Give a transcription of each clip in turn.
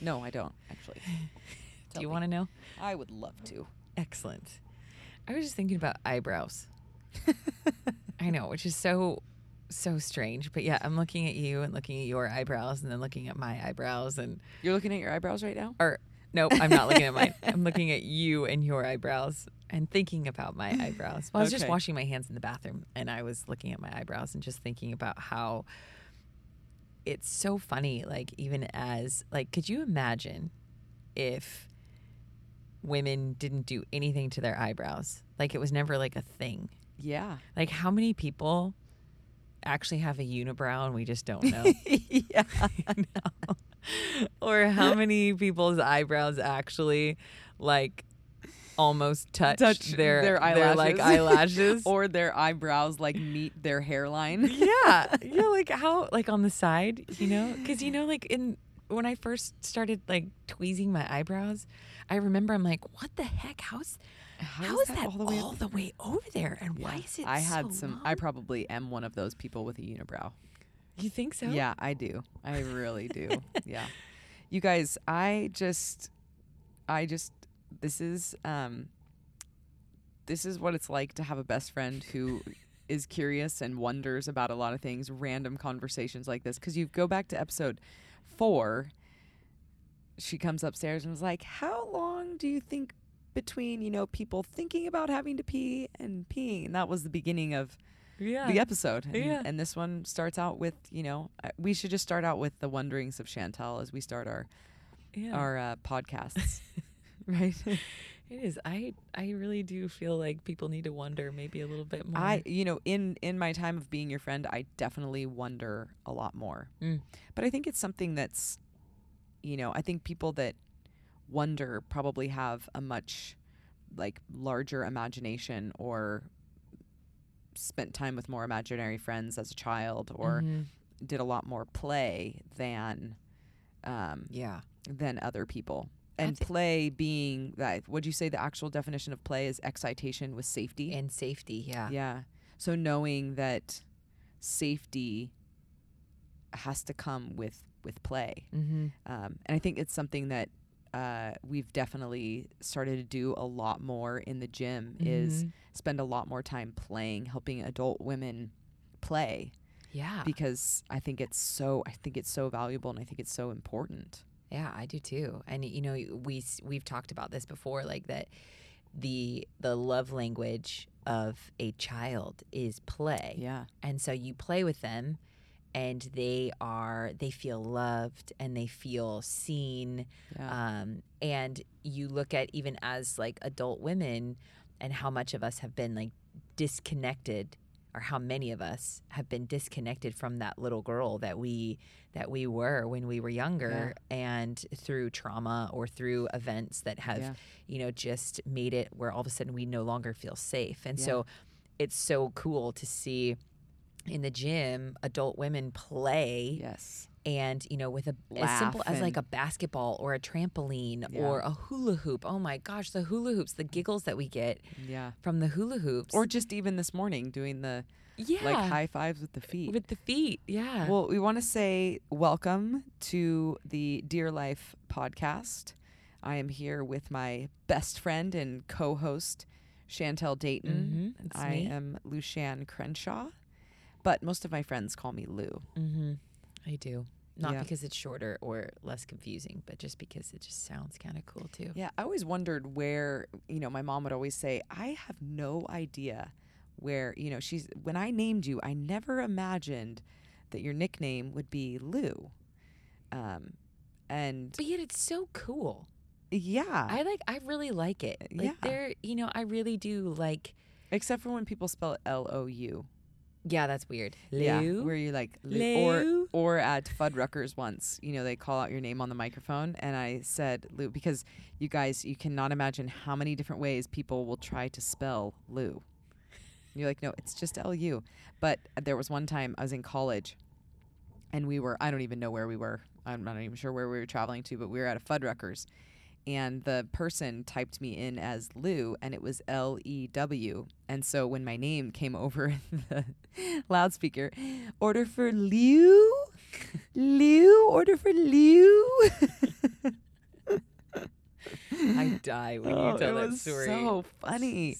No, I don't actually. Do you want to know? I would love to. Excellent. I was just thinking about eyebrows. I know, which is so so strange. But yeah, I'm looking at you and looking at your eyebrows and then looking at my eyebrows and You're looking at your eyebrows right now. or nope, I'm not looking at mine. I'm looking at you and your eyebrows and thinking about my eyebrows. Well, I was just washing my hands in the bathroom and I was looking at my eyebrows and just thinking about how it's so funny like even as like could you imagine if women didn't do anything to their eyebrows? Like it was never like a thing. Yeah. Like how many people actually have a unibrow and we just don't know? yeah. Know? or how many people's eyebrows actually like almost touch, Touch their their their like eyelashes. eyelashes or their eyebrows like meet their hairline. yeah yeah like how like on the side you know because you know like in when i first started like tweezing my eyebrows i remember i'm like what the heck how's how is, that, all the way, up the way over there and why is it I had so some. I probably am one of those people with a unibrow. you think so Yeah, I do. I really do. yeah. You guys, I just I just this is um this is what it's like to have a best friend who is curious and wonders about a lot of things, random conversations like this cuz you go back to episode 4 she comes upstairs and was like, "How long do you think between, you know, people thinking about having to pee and peeing?" And that was the beginning of yeah the episode. And, Yeah. and this one starts out with, you know, we should just start out with the wonderings of Chantel as we start our yeah. our uh, podcasts, right? It is. I I really do feel like people need to wonder maybe a little bit more. I, you know, in in my time of being your friend, I definitely wonder a lot more. Mm. But I think it's something that's, you know, I think people that wonder probably have a much like larger imagination or spent time with more imaginary friends as a child or Mhm. did a lot more play than um, yeah. than other people. And play being that would you say the actual definition of play is excitation with safety? And safety. Yeah. yeah. So knowing that safety has to come with with play, Mm-hmm. um, and I think it's something that uh, we've definitely started to do a lot more in the gym. Is Mhm. spend a lot more time playing, helping adult women play Yeah. because I think it's so I think it's so valuable and I think it's so important. Yeah, I do too. And you know, we we've talked about this before, like that the the love language of a child is play. Yeah. and so you play with them and they are they feel loved and they feel seen Yeah. um, and you look at even as like adult women and how much of us have been like disconnected or how many of us have been disconnected from that little girl that we that we were when we were younger and through trauma or through events that have Yeah. you know just made it where all of a sudden we no longer feel safe and Yeah. so it's so cool to see in the gym adult women play yes. And you know with a as simple as like a basketball or a trampoline Yeah. or a hula hoop oh my gosh the hula hoops the giggles that we get Yeah. from the hula hoops Or just even this morning doing the yeah like high fives with the feet. with the feet yeah Well, we want to say welcome to the Dear Life podcast. I am here with my best friend and co-host Chantel Dayton. Mhm, I me. am Lucianne Crenshaw, but most of my friends call me Lou. mm-hmm. I do not Yeah. because it's shorter or less confusing but just because it just sounds kind of cool too Yeah, I always wondered where, you know, my mom would always say, I have no idea where, you know, she's, when I named you, I never imagined that your nickname would be Lou. Um, and but yet it's so cool yeah, i like i really like it like Yeah. there you know i really do like except for when people spell L O U. yeah that's weird Yeah, Lou? where you're like, Lou. or, Lou? or at Fuddruckers once, you know, they call out your name on the microphone. And I said Lou because you guys, you cannot imagine how many different ways people will try to spell Lou. You're like, no, it's just L U. But there was one time I was in college and we were, I don't even know where we were. I'm not even sure where we were traveling to, but we were at a Fuddruckers. And the person typed me in as Lou, and it was L E W. And so when my name came over the loudspeaker, order for Lou, Lou, order for Lou. I die when Oh, you tell it that was story. so funny.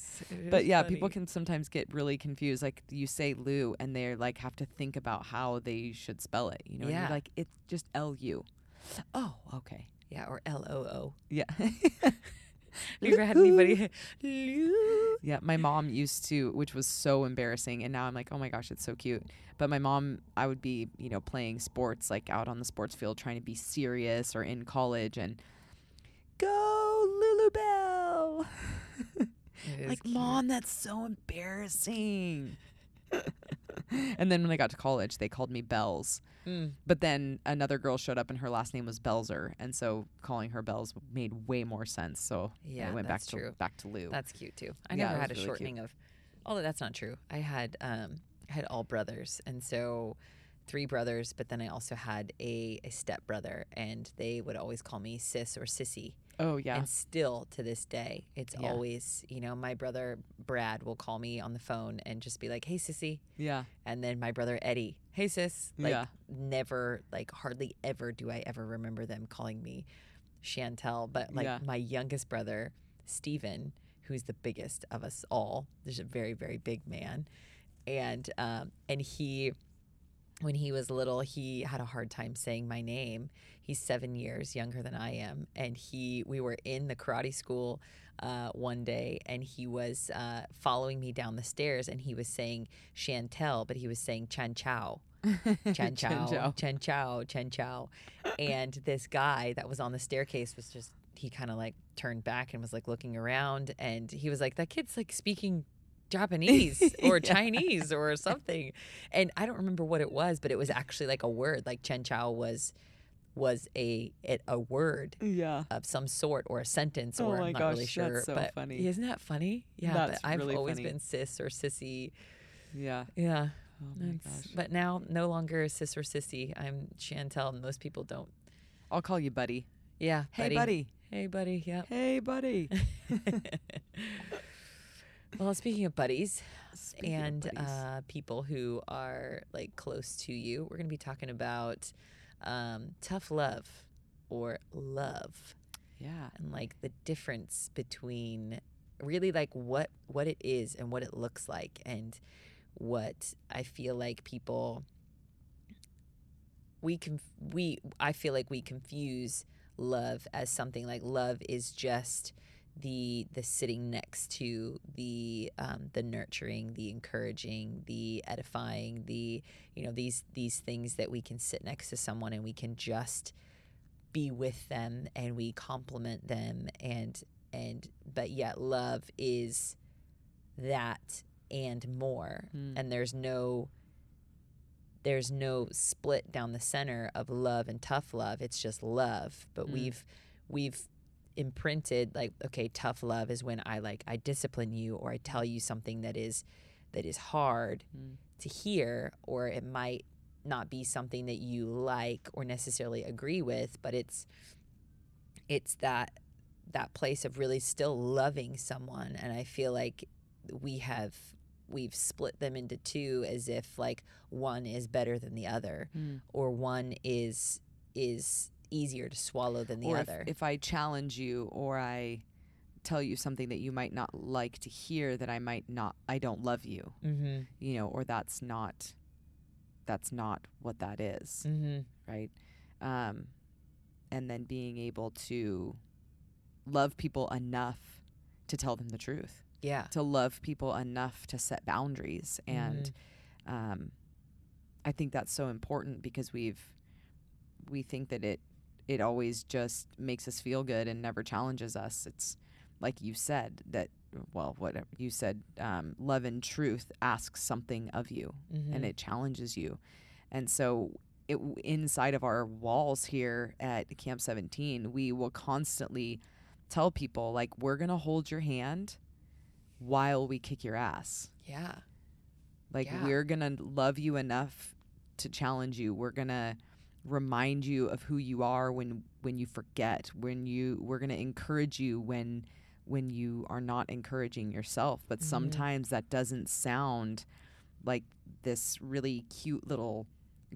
But yeah, people can sometimes get really confused. Like you say Lou, and they're like have to think about how they should spell it. You know, and Yeah. you're like it's just L U. Oh, okay. Yeah, or L O O. Yeah. Have you ever had anybody? Yeah, my mom used to, which was so embarrassing, and now I'm like, oh my gosh, it's so cute. But my mom, I would be, you know, playing sports like out on the sports field, trying to be serious, or in college, and go Lulu Bell. Like, cute. mom, that's so embarrassing. and then when I got to college, they called me Bells. Mm. But then another girl showed up, and her last name was Belzer, and so calling her Bells made way more sense. So Yeah, I went back true. to back to Lou. That's cute too. I Yeah, never had a really cute. shortening of. Although that's not true. I had um I had all brothers, and so three brothers. But then I also had a a step brother, and they would always call me sis or sissy. Oh yeah, And still to this day, it's Yeah. always you know my brother Brad will call me on the phone and just be like, "Hey sissy," yeah, and then my brother Eddie, "Hey sis." Like Yeah. never, like hardly ever do I ever remember them calling me Chantel. But like Yeah. my youngest brother Steven, who's the biggest of us all, there's a very very big man, and um and he. When he was little, he had a hard time saying my name. He's seven years younger than I am, and he we were in the karate school uh, one day, and he was uh, following me down the stairs, and he was saying Chantel, but he was saying Chan Chow, Chen Chow, Chen Chow, Chan Chow, and this guy that was on the staircase was just he kind of like turned back and was like looking around, and he was like, "That kid's like speaking." Japanese or Yeah. Chinese or something, and I don't remember what it was, but it was actually like a word. Like Chen Chao was was a it, a word yeah. of some sort or a sentence Oh or I'm not gosh, really that's sure. so but funny. Isn't that funny? Yeah, That's but I've really always funny. been sis or sissy. Yeah. Yeah. Oh my gosh. But now no longer sis or sissy. I'm Chantel and most people don't. I'll call you buddy. Yeah. Hey buddy. Hey buddy. Yeah. Hey buddy. well, speaking of buddies Speaking of and buddies. uh, people who are like close to you, we're going to be talking about um, tough love or love. yeah. and like the difference between really like what what it is and what it looks like and what I feel like people we can we I feel like we confuse love as something like love is just the the sitting next to the um, the nurturing, the encouraging, the edifying, the you know these these things that we can sit next to someone and we can just be with them and we compliment them and and but yet love is that and more Mm. and there's no there's no split down the center of love and tough love it's just love but Mm. we've we've imprinted like okay tough love is when i like i discipline you or i tell you something that is that is hard Mm. to hear or it might not be something that you like or necessarily agree with but it's it's that that place of really still loving someone and i feel like we have we've split them into two as if like one is better than the other Mm. or one is is easier to swallow than the or other If, if I challenge you or I tell you something that you might not like to hear, that I might not, I don't love you, mm-hmm. you know, or that's not, that's not what that is, Mm-hmm. right? Um, and then being able to love people enough to tell them the truth, yeah to love people enough to set boundaries, and um, I think that's so important because we've we think that it it always just makes us feel good and never challenges us. It's like you said that well, whatever you said, um, love and truth asks something of you mm-hmm. and it challenges you, and so. It, inside of our walls here at Camp 17, we will constantly tell people like we're gonna hold your hand while we kick your ass. yeah Like Yeah. we're gonna love you enough to challenge you. We're gonna remind you of who you are when when you forget. When you we're gonna encourage you when when you are not encouraging yourself. But Mhm. sometimes that doesn't sound like this really cute little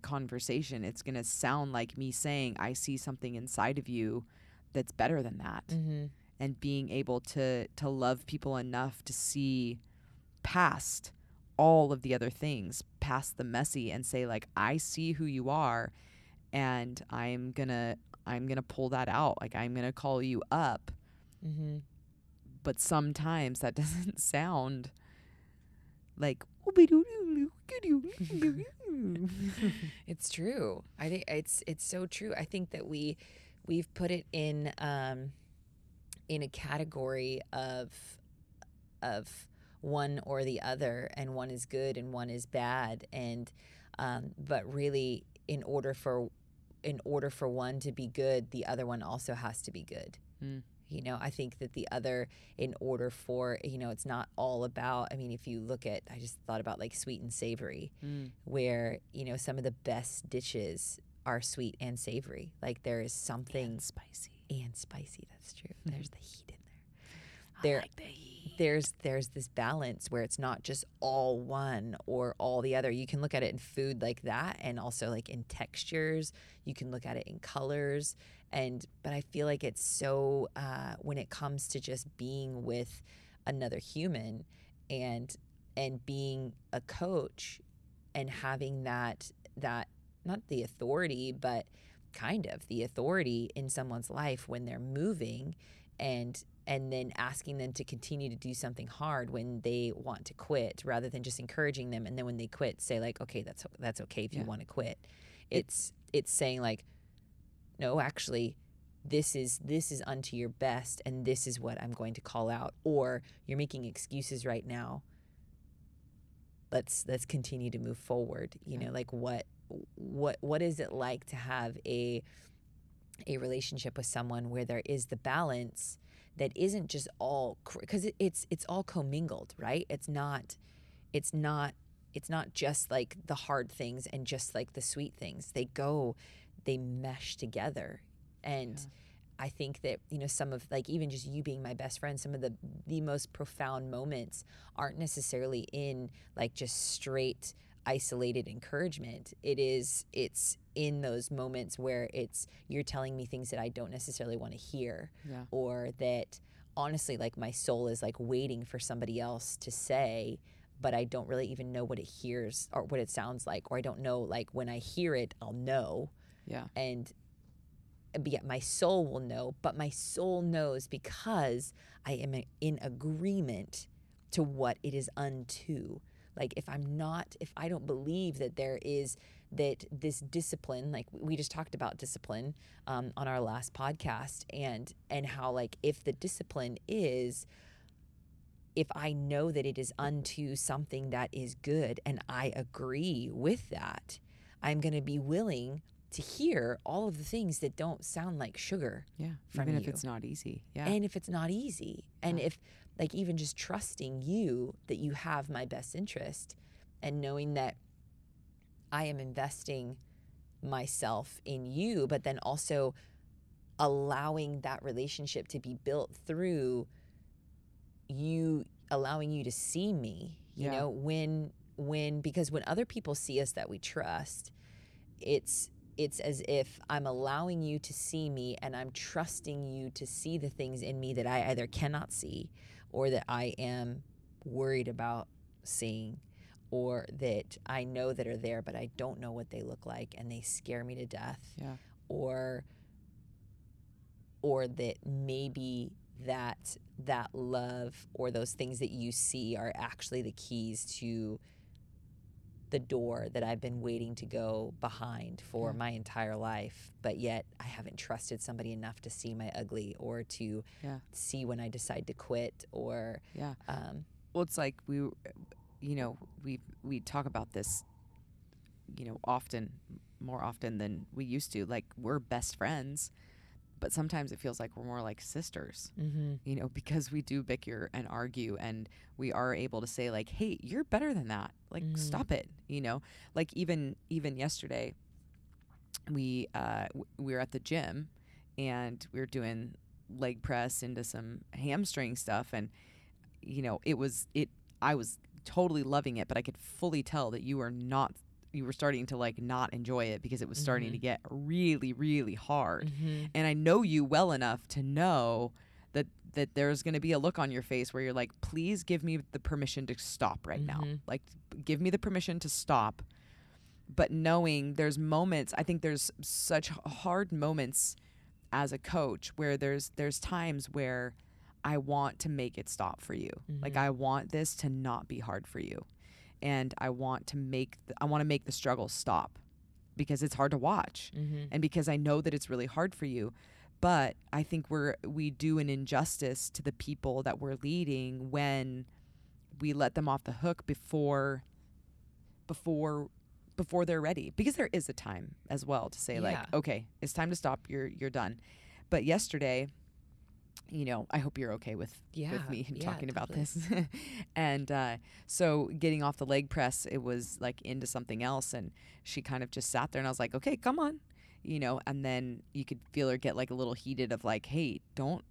conversation. It's gonna sound like me saying, I see something inside of you that's better than that. mm-hmm. and being able to to love people enough to see past all of the other things, past the messy and say like I see who you are and I'm to I'm to pull that out. Like I'm to call you up. Mm-hmm. But sometimes that doesn't sound like it's true. I think it's it's so true. I think that we we've put it in um, in a category of of one or the other, and one is good and one is bad, and um, but really, in order for in order for one to be good, the other one also has to be good. Mm. You know, I think that the other, in order for, you know, it's not all about, I mean, if you look at, I just thought about like sweet and savory, Mm. where, you know, some of the best dishes are sweet and savory. Like there is something and spicy. and spicy. That's true. There's the heat there. Like the. There's there's this balance where it's not just all one or all the other. You can look at it in food like that and also like in textures. You can look at it in colors and but I feel like it's so uh, when it comes to just being with another human and and being a coach and having that that not the authority but kind of the authority in someone's life when they're moving and and then asking them to continue to do something hard when they want to quit rather than just encouraging them. And then when they quit say like okay that's that's okay if you want to quit. It's it's saying like no actually this is this is unto your best and this is what I'm going to call out. Or you're making excuses right now. Let's let's continue to move forward. You know like what what what is it like to have a a relationship with someone where there is the balance that isn't just all because it, it's it's all commingled right? It's not it's not it's not just like the hard things and just like the sweet things. They go they mesh together. And Yeah. i think that you know some of like even just you being my best friend some of the the most profound moments aren't necessarily in like just straight isolated encouragement it is it's in those moments where it's you're telling me things that i don't necessarily want to hear Yeah. or that honestly like my soul is like waiting for somebody else to say but i don't really even know what it hears or what it sounds like or i don't know like when i hear it i'll know Yeah. and uh, but yet my soul will know but my soul knows because i am in agreement to what it is unto like if i'm not if i don't believe that there is that this discipline like we just talked about discipline um, on our last podcast and and how like if the discipline is if i know that it is unto something that is good and i agree with that i'm going to be willing to hear all of the things that don't sound like sugar Yeah. From Even if you. it's not easy. Yeah. and if it's not easy and Yeah. if like even just trusting you that you have my best interest and knowing that i am investing myself in you but then also allowing that relationship to be built through you allowing you to see me you Yeah. know when when because when other people see us that we trust it's it's as if I'm allowing you to see me and I'm trusting you to see the things in me that I either cannot see or that I am worried about seeing or that I know that are there but I don't know what they look like and they scare me to death yeah. or or that maybe that that love or those things that you see are actually the keys to the door that I've been waiting to go behind for Yeah. my entire life, but yet I haven't trusted somebody enough to see my ugly or to Yeah. see when I decide to quit or Yeah. um, Well, it's like we, you know, we we talk about this, you know, often, more often than we used to. Like we're best friends, but sometimes it feels like we're more like sisters. You know, because we do bicker and argue, and we are able to say like, "Hey, you're better than that. Like, Mhm. stop it." You know, like even even yesterday, we uh w- we were at the gym, and we were doing leg press into some hamstring stuff, and you know, it was it. I was totally loving it, but I could fully tell that you were not. You were starting to like not enjoy it because it was starting Mhm. to get really, really hard. Mhm. And I know you well enough to know that that there's going to be a look on your face where you're like, please give me the permission to stop right now. Mhm. Like, give me the permission to stop. But knowing there's moments, I think there's such hard moments as a coach where there's there's times where I want to make it stop for you. Like Mhm. I want this to not be hard for you. And I want to make the, I want to make the struggle stop because it's hard to watch Mm-hmm. and because I know that it's really hard for you. But I think we're we do an injustice to the people that we're leading when we let them off the hook before before before they're ready because there is a time as well to say like okay it's time to stop you're you're done but yesterday you know i hope you're okay with Yeah. with me yeah, talking about totally. this and uh, so getting off the leg press it was like into something else and she kind of just sat there and i was like okay come on you know and then you could feel her get like a little heated of like hey don't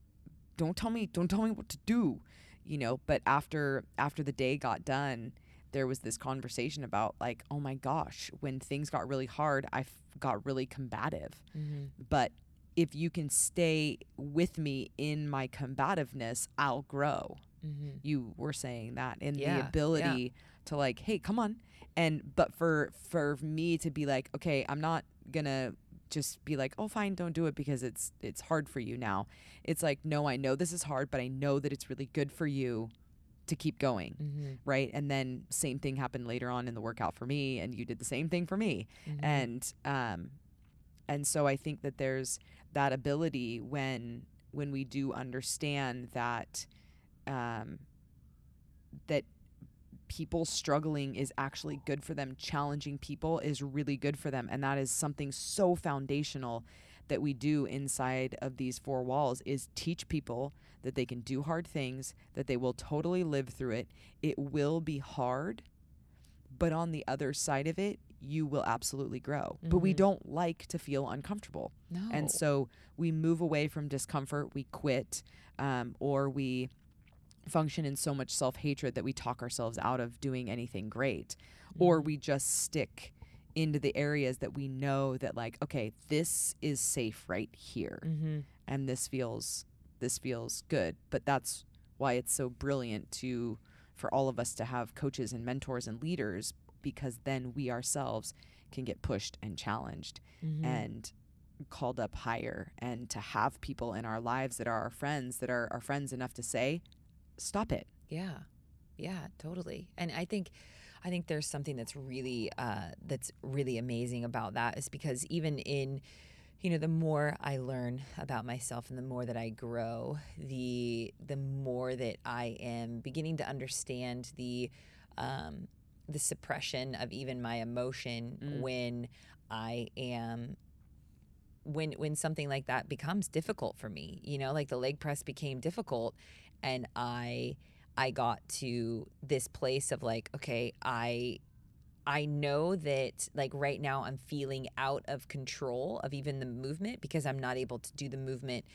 don't tell me don't tell me what to do you know but after after the day got done there was this conversation about like oh my gosh when things got really hard i f- got really combative Mhm. but if you can stay with me in my combativeness i'll grow Mhm. you were saying that and Yeah, the yeah. ability to like hey come on and but for for me to be like okay i'm not gonna just be like oh fine don't do it because it's it's hard for you now it's like no i know this is hard but i know that it's really good for you to keep going Mhm. right and then same thing happened later on in the workout for me and you did the same thing for me Mhm. and um and so i think that there's that ability when when we do understand that um that people struggling is actually good for them. Challenging people is really good for them. And that is something so foundational that we do inside of these four walls is teach people that they can do hard things that they will totally live through it. It will be hard but on the other side of it you will absolutely grow but we Mhm. don't like to feel uncomfortable no. and so we move away from discomfort, we quit, um, or we function in so much self hatred that we talk ourselves out of doing anything great, or Mhm. we just stick into the areas that we know that like okay this is safe right here Mhm. and this feels this feels good but that's why it's so brilliant to for all of us to have coaches and mentors and leaders because then we ourselves can get pushed and challenged Mhm. and called up higher and to have people in our lives that are our friends that are our friends enough to say stop it Yeah. Yeah, totally. And I think I think there's something that's really uh that's really amazing about that is because even in you know the more I learn about myself and the more that I grow, the the more that I am beginning to understand the um the suppression of even my emotion Mm. when I am when when something like that becomes difficult for me you know like the leg press became difficult and i i got to this place of like okay i i know that like right now i'm feeling out of control of even the movement because i'm not able to do the movement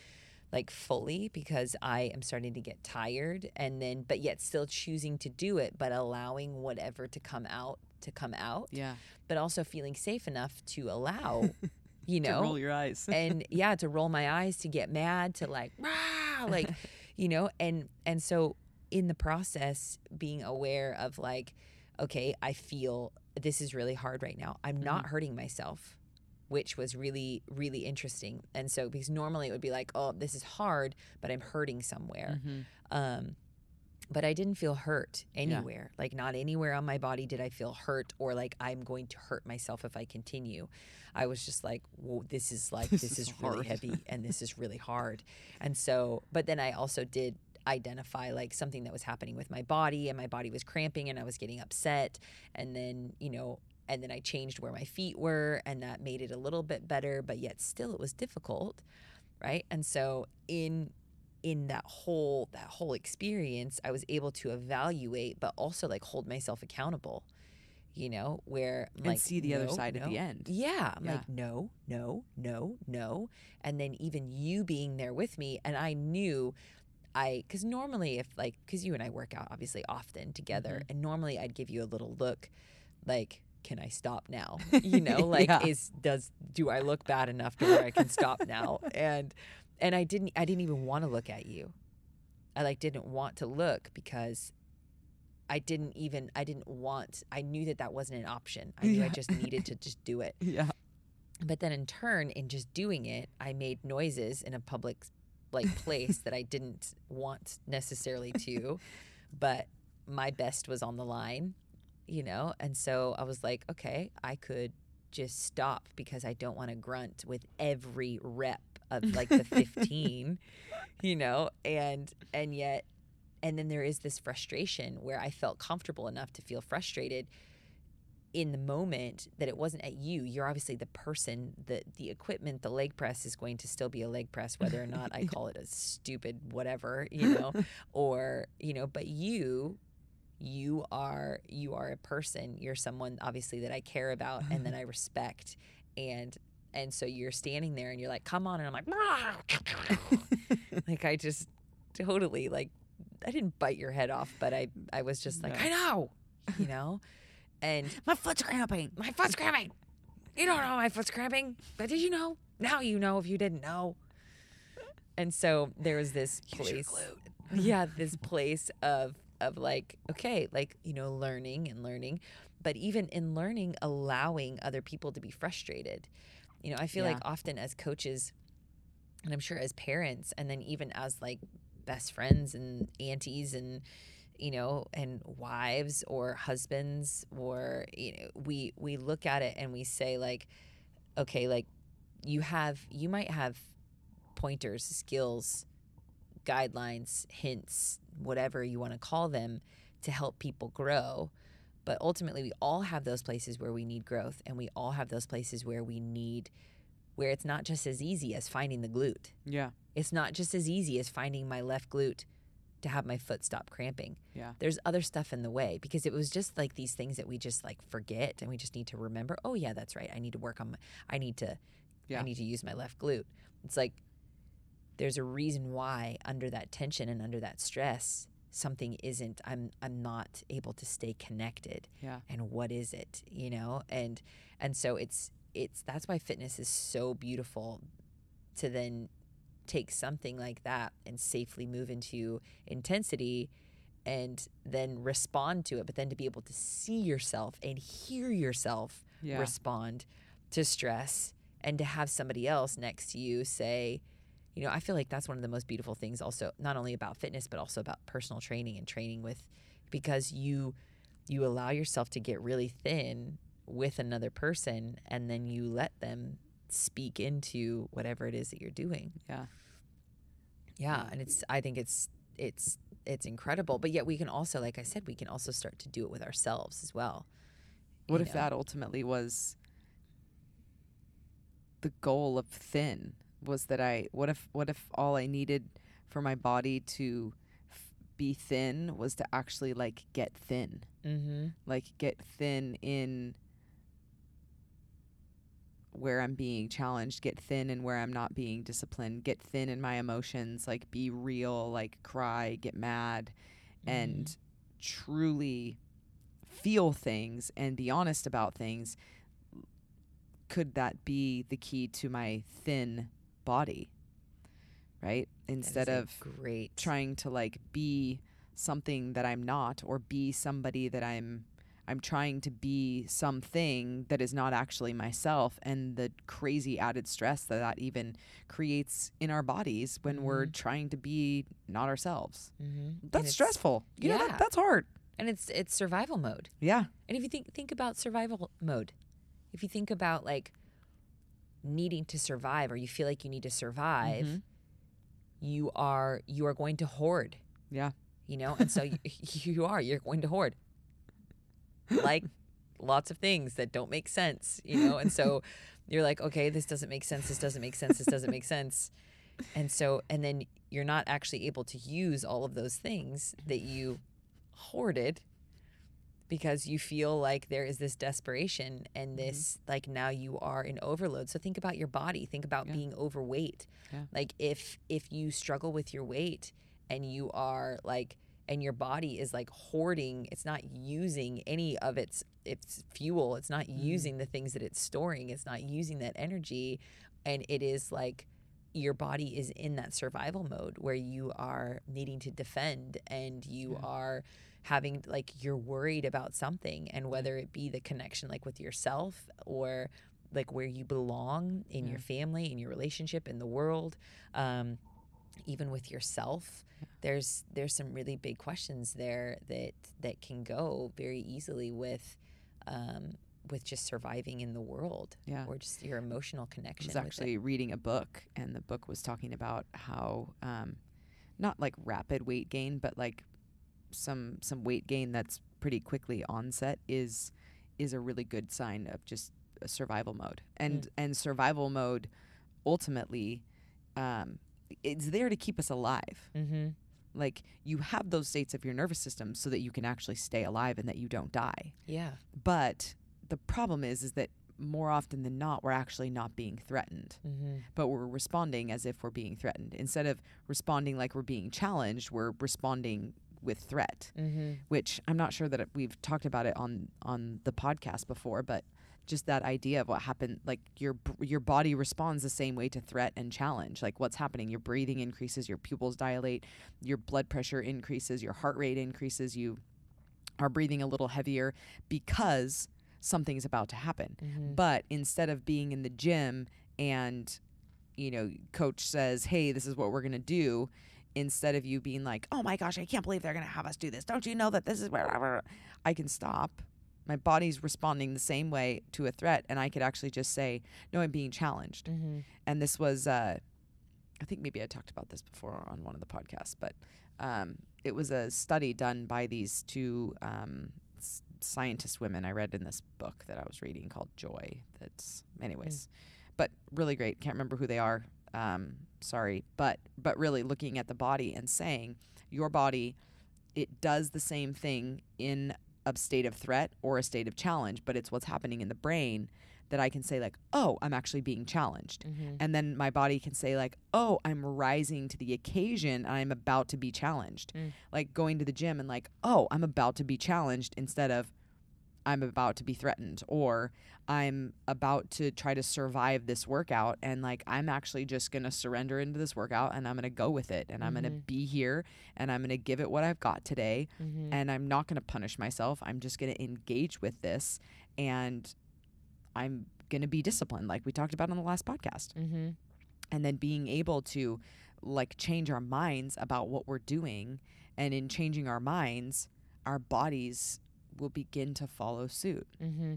like fully because i am starting to get tired and then but yet still choosing to do it but allowing whatever to come out to come out yeah. but also feeling safe enough to allow you know? roll your eyes. And yeah to roll my eyes to get mad to like rah, like you know? And and so in the process being aware of like okay i feel this is really hard right now. I'm not mm-hmm. hurting myself which was really really interesting and so because normally it would be like oh this is hard but i'm hurting somewhere Mhm. um but I didn't feel hurt anywhere. Like not anywhere on my body did I feel hurt or like I'm going to hurt myself if I continue. I was just like, Whoa, this is like This this, is is, really heavy and this is really hard. And so, but then I also did identify like something that was happening with my body and my body was cramping and I was getting upset and then, you know, and then I changed where my feet were and that made it a little bit better, but yet still it was difficult, right? And so in in that whole that whole experience i was able to evaluate but also like hold myself accountable you know where and like see the other no, side at the end yeah i'm Yeah. like no no no no and then even you being there with me and i knew i because normally if like because you and i work out obviously often together Mm-hmm. and normally i'd give you a little look like can i stop now you know like Yeah. is does do i look bad enough to where i can stop now and and i didn't i didn't even want to look at you I like didn't want to look because I didn't even I didn't want I knew that that wasn't an option. I knew I just needed to just do it. Yeah. But then in turn in just doing it, I made noises in a public like place that I didn't want necessarily to, but my best was on the line, you know? And so I was like, okay, I could just stop because I don't want to grunt with every rep of like the 15, you know? And and yet and then there is this frustration where I felt comfortable enough to feel frustrated in the moment that it wasn't at you. You're obviously the person, the the equipment, the leg press is going to still be a leg press, whether or not I call it a stupid whatever, you know, or you know, but you you are you are a person. You're someone obviously that I care about and that I respect. And and so you're standing there and you're like, come on, and I'm like, like I just totally like I didn't bite your head off, but I I was just like, No. I know, you know, and My foot's cramping. my foot's cramping. You don't know my foot's cramping, but did you know? Now you know if you didn't know. And so there was this place, yeah, this place of of like, okay, like you know, learning and learning, but even in learning, allowing other people to be frustrated. You know, I feel like often as coaches, and I'm sure as parents, and then even as like best friends and aunties and you know and wives or husbands or you know we we look at it and we say like okay like you have you might have pointers skills guidelines hints whatever you want to call them to help people grow but ultimately we all have those places where we need growth and we all have those places where we need where it's not just as easy as finding the glute Yeah. it's not just as easy as finding my left glute to have my foot stop cramping. Yeah. There's other stuff in the way because it was just like these things that we just like forget and we just need to remember, oh yeah, that's right. I need to work on my I need to Yeah. I need to use my left glute. It's like there's a reason why under that tension and under that stress something isn't I'm I'm not able to stay connected Yeah. and what is it you know and and so it's it's that's why fitness is so beautiful to then take something like that and safely move into intensity and then respond to it but then to be able to see yourself and hear yourself Yeah. respond to stress and to have somebody else next to you say you know i feel like that's one of the most beautiful things also not only about fitness but also about personal training and training with because you you allow yourself to get really thin with another person and then you let them speak into whatever it is that you're doing Yeah. yeah and it's i think it's it's it's incredible but yet we can also like i said we can also start to do it with ourselves as well What you if know? that ultimately was the goal of thin? Was that I what if what if all I needed for my body to f- be thin was to actually like get thin? mm-hmm. Like get thin in where I'm being challenged, get thin in where I'm not being disciplined, get thin in my emotions, like be real, like cry, get mad and truly feel things and be honest about things. Could that be the key to my thin body right instead of great trying to like be something that I'm not or be somebody that I'm I'm trying to be something that is not actually myself and the crazy added stress that that even creates in our bodies when we're trying to be not ourselves. mm-hmm. That's stressful. You know, yeah. that, that's hard. and it's it's survival mode Yeah. And if you think think about survival mode, if you think about like needing to survive or you feel like you need to survive, Mhm. you are you are going to hoard, Yeah. you know? And so you, you are you're going to hoard. Like lots of things that don't make sense, you know? And so you're like, okay, this doesn't make sense, this doesn't make sense, this doesn't make sense. And so and then you're not actually able to use all of those things that you hoarded because you feel like there is this desperation and this like now you are in overload. So think about your body. Think about Yeah. being overweight. Yeah. like if if you struggle with your weight and you are like and your body is like hoarding it's not using any of its its fuel. It's not Mm. using the things that it's storing. It's not using that energy. And it is like your body is in that survival mode where you are needing to defend and you Yeah. are having like you're worried about something and whether it be the connection like with yourself or like where you belong in Yeah. your family in your relationship in the world um, even with yourself there's there's some really big questions there that that can go very easily with um, with just surviving in the world Yeah. or just your emotional connection. I was with it. actually reading a book, and the book was talking about how, um, not like rapid weight gain, but like some some weight gain that's pretty quickly onset is is a really good sign of just a survival mode, and and survival mode ultimately, um, it's there to keep us alive. mm-hmm. Like you have those states of your nervous system so that you can actually stay alive and that you don't die. yeah But the problem is, is that more often than not, we're actually not being threatened mm-hmm. but we're responding as if we're being threatened. Instead of responding like we're being challenged, we're responding with threat, Mm-hmm. which I'm not sure that we've talked about it on on the podcast before, but just that idea of what happened like your your body responds the same way to threat and challenge like what's happening your breathing increases your pupils dilate your blood pressure increases your heart rate increases you are breathing a little heavier because something's about to happen Mm-hmm. but instead of being in the gym and, you know, coach says, hey, this is what we're going to do, instead of you being like, oh my gosh, I can't believe they're going to have us do this. Don't you know that this is where I can stop? My body's responding the same way to a threat. And I could actually just say, no, I'm being challenged. Mm-hmm. And this was, uh, I think maybe I talked about this before on one of the podcasts, but um, it was a study done by these two um, scientist women I read in this book that I was reading called Joy. That's, anyways, but really great. Can't remember who they are. Um, sorry, but but really looking at the body and saying your body, it does the same thing in a state of threat or a state of challenge, but it's what's happening in the brain that I can say like, oh, I'm actually being challenged Mm-hmm. and then my body can say like oh i'm rising to the occasion i'm about to be challenged Mm. like going to the gym and like oh i'm about to be challenged instead of i'm about to be threatened or i'm about to try to survive this workout and like i'm actually just going to surrender into this workout and i'm going to go with it and i'm going to be here and i'm going to give it what i've got today Mm-hmm. and i'm not going to punish myself i'm just going to engage with this and i'm going to be disciplined like we talked about on the last podcast. Mm-hmm. and then being able to like change our minds about what we're doing and in changing our minds our bodies will begin to follow suit. Mm-hmm.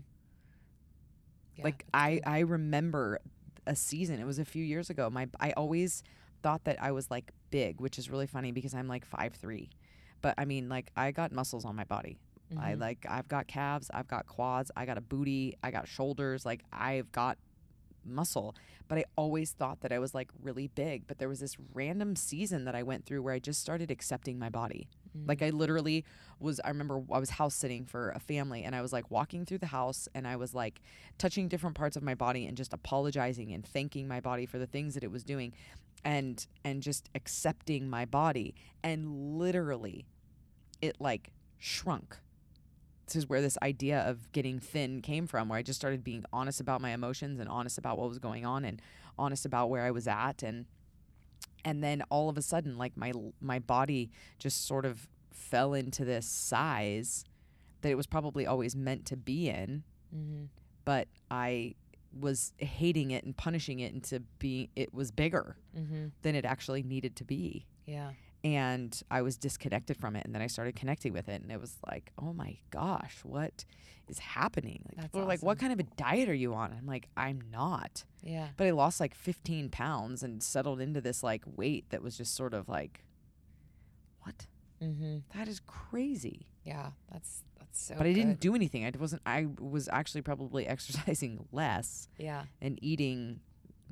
like i i remember a season it was a few years ago my i always thought that i was like big which is really funny because i'm like five three. But i mean like i got muscles on my body Mm-hmm. I like I've got calves, I've got quads, I got a booty, I got shoulders, like I've got muscle. But I always thought that I was like really big, but there was this random season that I went through where I just started accepting my body. Mm-hmm. Like I literally was I remember I was house sitting for a family and I was like walking through the house and I was like touching different parts of my body and just apologizing and thanking my body for the things that it was doing and and just accepting my body and literally it like shrunk this is where this idea of getting thin came from where i just started being honest about my emotions and honest about what was going on and honest about where i was at and and then all of a sudden like my my body just sort of fell into this size that it was probably always meant to be in Mm-hmm. but i was hating it and punishing it into being it was bigger Mm-hmm. than it actually needed to be Yeah. And I was disconnected from it. And then I started connecting with it, and it was like, oh my gosh, what is happening? Like That's people are like, what kind of a diet are you on? I'm like, I'm not. Yeah. But I lost like 15 pounds and settled into this like weight that was just sort of like, what? Mm-hmm. That is crazy. Yeah. That's that's so. but I didn't good. do anything. I wasn't. I was actually probably exercising less Yeah. and eating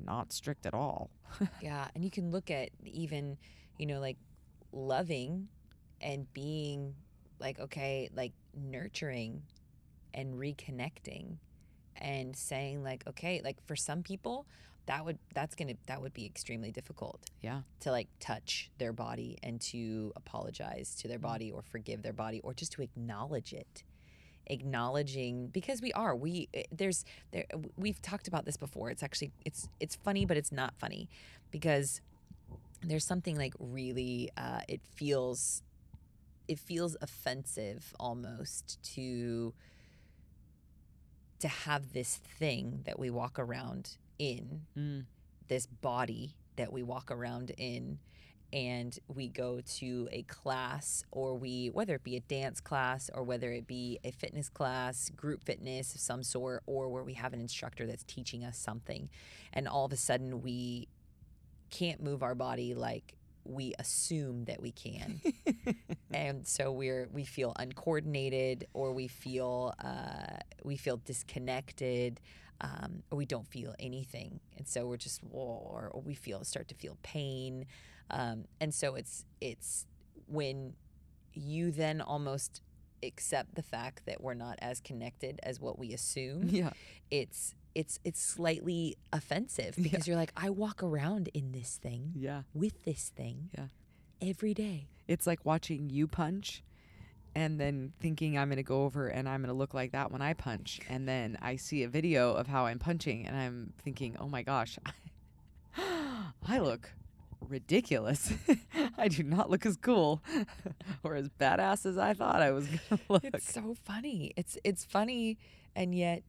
not strict at all. Yeah, and you can look at even, you know, like loving and being like okay, like nurturing and reconnecting and saying like okay, like for some people that would that's to that would be extremely difficult Yeah. to like touch their body and to apologize to their Mm. body or forgive their body or just to acknowledge it. acknowledging because we are we eh, there's there we've talked about this before it's actually it's it's funny but it's not funny because there's something like really uh, it feels it feels offensive almost to to have this thing that we walk around in Mm. this body that we walk around in and we go to a class or we whether it be a dance class or whether it be a fitness class group fitness of some sort or where we have an instructor that's teaching us something and all of a sudden we can't move our body like we assume that we can. And so we're we feel uncoordinated or we feel uh, we feel disconnected um, or we don't feel anything. And so we're just whoa, or, or we feel start to feel pain. Um, and so it's it's when you then almost accept the fact that we're not as connected as what we assume Yeah. it's it's it's slightly offensive Yeah. because you're like I walk around in this thing Yeah. with this thing Yeah. every day It's like watching you punch and then thinking I'm going to go over and I'm going to look like that when I punch. And then I see a video of how I'm punching and I'm thinking, oh my gosh, I look ridiculous. I do not look as cool or as badass as I thought I was going to look. It's so funny. It's it's funny and yet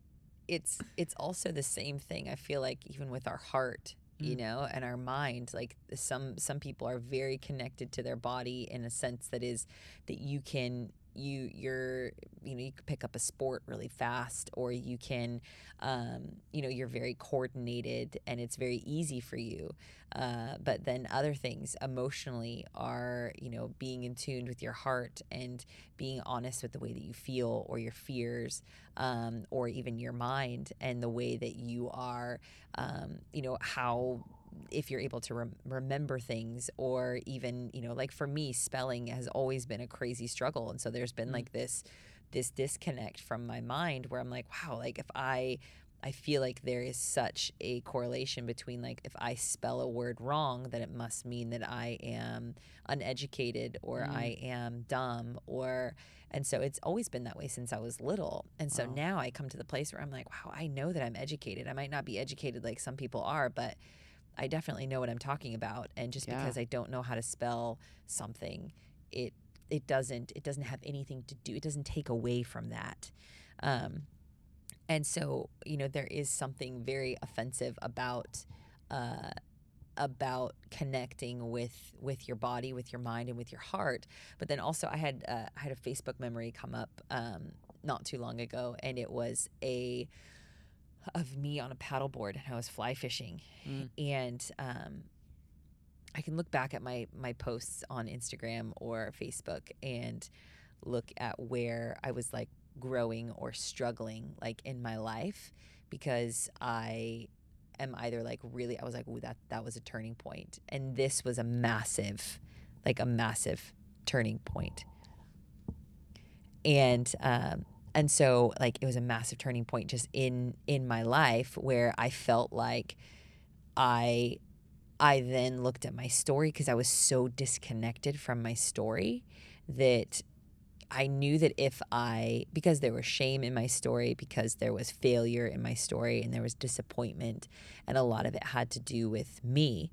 it's it's also the same thing. I feel like even with our heart, you Mm. know, and our mind, like some some people are very connected to their body in a sense that is that you can you you're you know you can pick up a sport really fast or you can um, you know you're very coordinated and it's very easy for you. Uh, but then other things emotionally are you know being in tune with your heart and being honest with the way that you feel or your fears um, or even your mind and the way that you are um, you know how if you're able to rem- remember things or even you know like for me spelling has always been a crazy struggle and so there's been Mm. like this this disconnect from my mind where i'm like wow like if i i feel like there is such a correlation between like if i spell a word wrong that it must mean that i am uneducated or Mm. i am dumb or and so it's always been that way since I was little. And so Wow. now I come to the place where I'm like, wow, I know that I'm educated. I might not be educated like some people are, but I definitely know what I'm talking about. And just Yeah. because I don't know how to spell something, it it doesn't it doesn't have anything to do. It doesn't take away from that. Um, and so you know there is something very offensive about uh, about connecting with with your body, with your mind, and with your heart. But then also, I had uh, I had a Facebook memory come up um, not too long ago, and it was a of me on a paddleboard, and I was fly fishing, Mm. and um, I can look back at my my posts on Instagram or Facebook and look at where I was like growing or struggling like in my life because I am either like really I was like ooh that that was a turning point. And this was a massive like a massive turning point. And um and so like it was a massive turning point just in in my life where I felt like I I then looked at my story because I was so disconnected from my story that I knew that if I, because there was shame in my story, because there was failure in my story, and there was disappointment, and a lot of it had to do with me.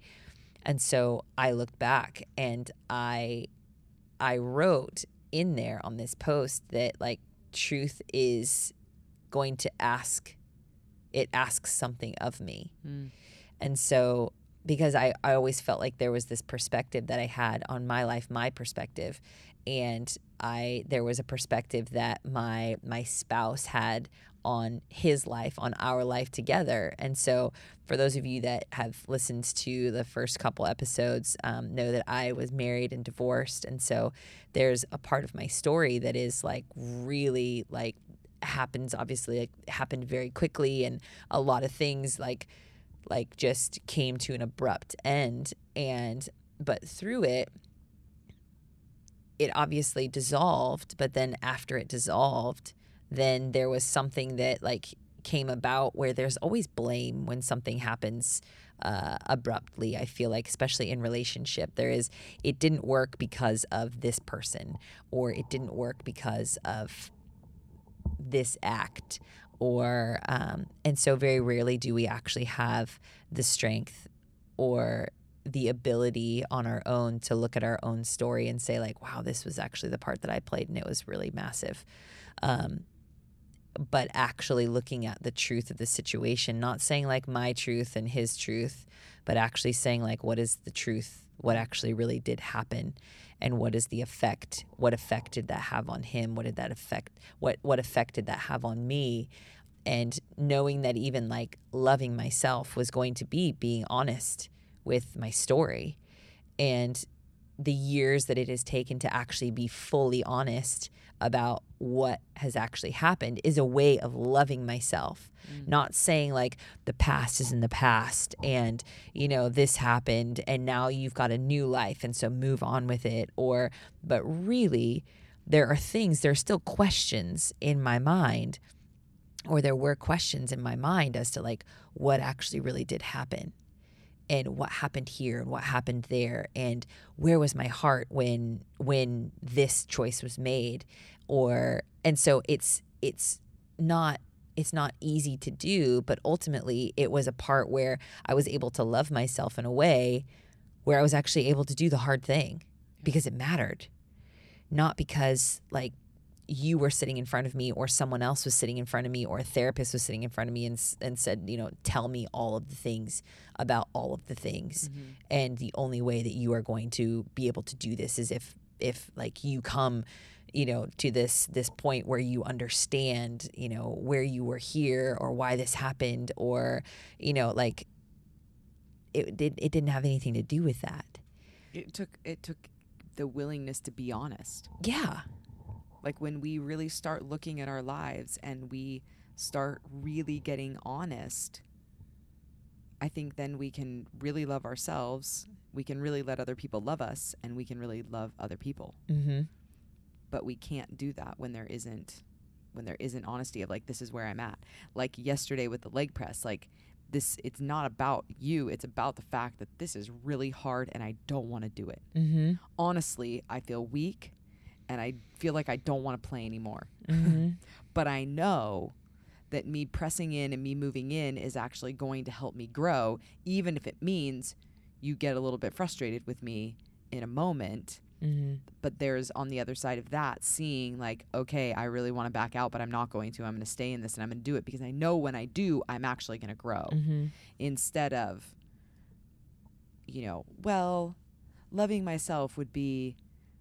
And so I looked back and I, I wrote in there on this post that like truth is going to ask, it asks something of me. Mm. And so, because I, I always felt like there was this perspective that I had on my life, my perspective, and I there was a perspective that my my spouse had on his life, on our life together. And so, for those of you that have listened to the first couple episodes, um, know that I was married and divorced, and so there's a part of my story that is like really like happens obviously like happened very quickly. And a lot of things like like just came to an abrupt end. And but through it it obviously dissolved. But then after it dissolved then there was something that like came about where there's always blame when something happens uh, abruptly i feel like especially in relationship. There is it didn't work because of this person or it didn't work because of this act or um, and so very rarely do we actually have the strength or the ability on our own to look at our own story and say like wow this was actually the part that i played and it was really massive. Um, but actually looking at the truth of the situation not saying like my truth and his truth but actually saying like what is the truth? What actually really did happen? And what is the effect? What effect did that have on him? What did that affect what what effect did that have on me? And knowing that even like loving myself was going to be being honest with my story. And the years that it has taken to actually be fully honest about what has actually happened is a way of loving myself mm. not saying like the past is in the past and you know this happened and now you've got a new life and so move on with it or but really there are things there are still questions in my mind or there were questions in my mind as to like what actually really did happen and what happened here and what happened there and where was my heart when when this choice was made? Or and so it's it's not it's not easy to do but ultimately it was a part where I was able to love myself in a way where I was actually able to do the hard thing because it mattered. Not because like you were sitting in front of me or someone else was sitting in front of me or a therapist was sitting in front of me and, and said you know tell me all of the things about all of the things. Mm-hmm. and the only way that you are going to be able to do this is if if like you come you know to this this point where you understand you know where you were here or why this happened or you know like it did it didn't have anything to do with that. It took it took the willingness to be honest. Yeah like when we really start looking at our lives and we start really getting honest, I think then we can really love ourselves. We can really let other people love us and we can really love other people. Mm-hmm. But we can't do that when there isn't when there isn't honesty of like this is where I'm at. Like yesterday with the leg press, like this it's not about you it's about the fact that this is really hard and i don't want to do it mm-hmm. honestly i feel weak and I feel like I don't want to play anymore. Mm-hmm. but I know that me pressing in and me moving in is actually going to help me grow, even if it means you get a little bit frustrated with me in a moment. Mm-hmm. But there's on the other side of that, seeing like, okay, I really want to back out, but I'm not going to. I'm going to stay in this and I'm going to do it because I know when I do, I'm actually going to grow mm-hmm. instead of, you know, well, loving myself would be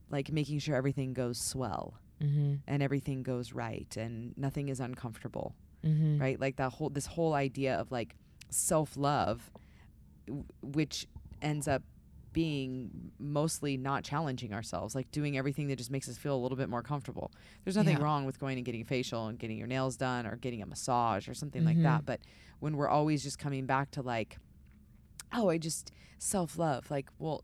like making sure everything goes swell mm-hmm. and everything goes right and nothing is uncomfortable mm-hmm. right like that whole this whole idea of like self-love w- which ends up being mostly not challenging ourselves like doing everything that just makes us feel a little bit more comfortable there's nothing yeah. wrong with going and getting facial and getting your nails done or getting a massage or something like mm-hmm. that but when we're always just coming back to like oh i just self-love like well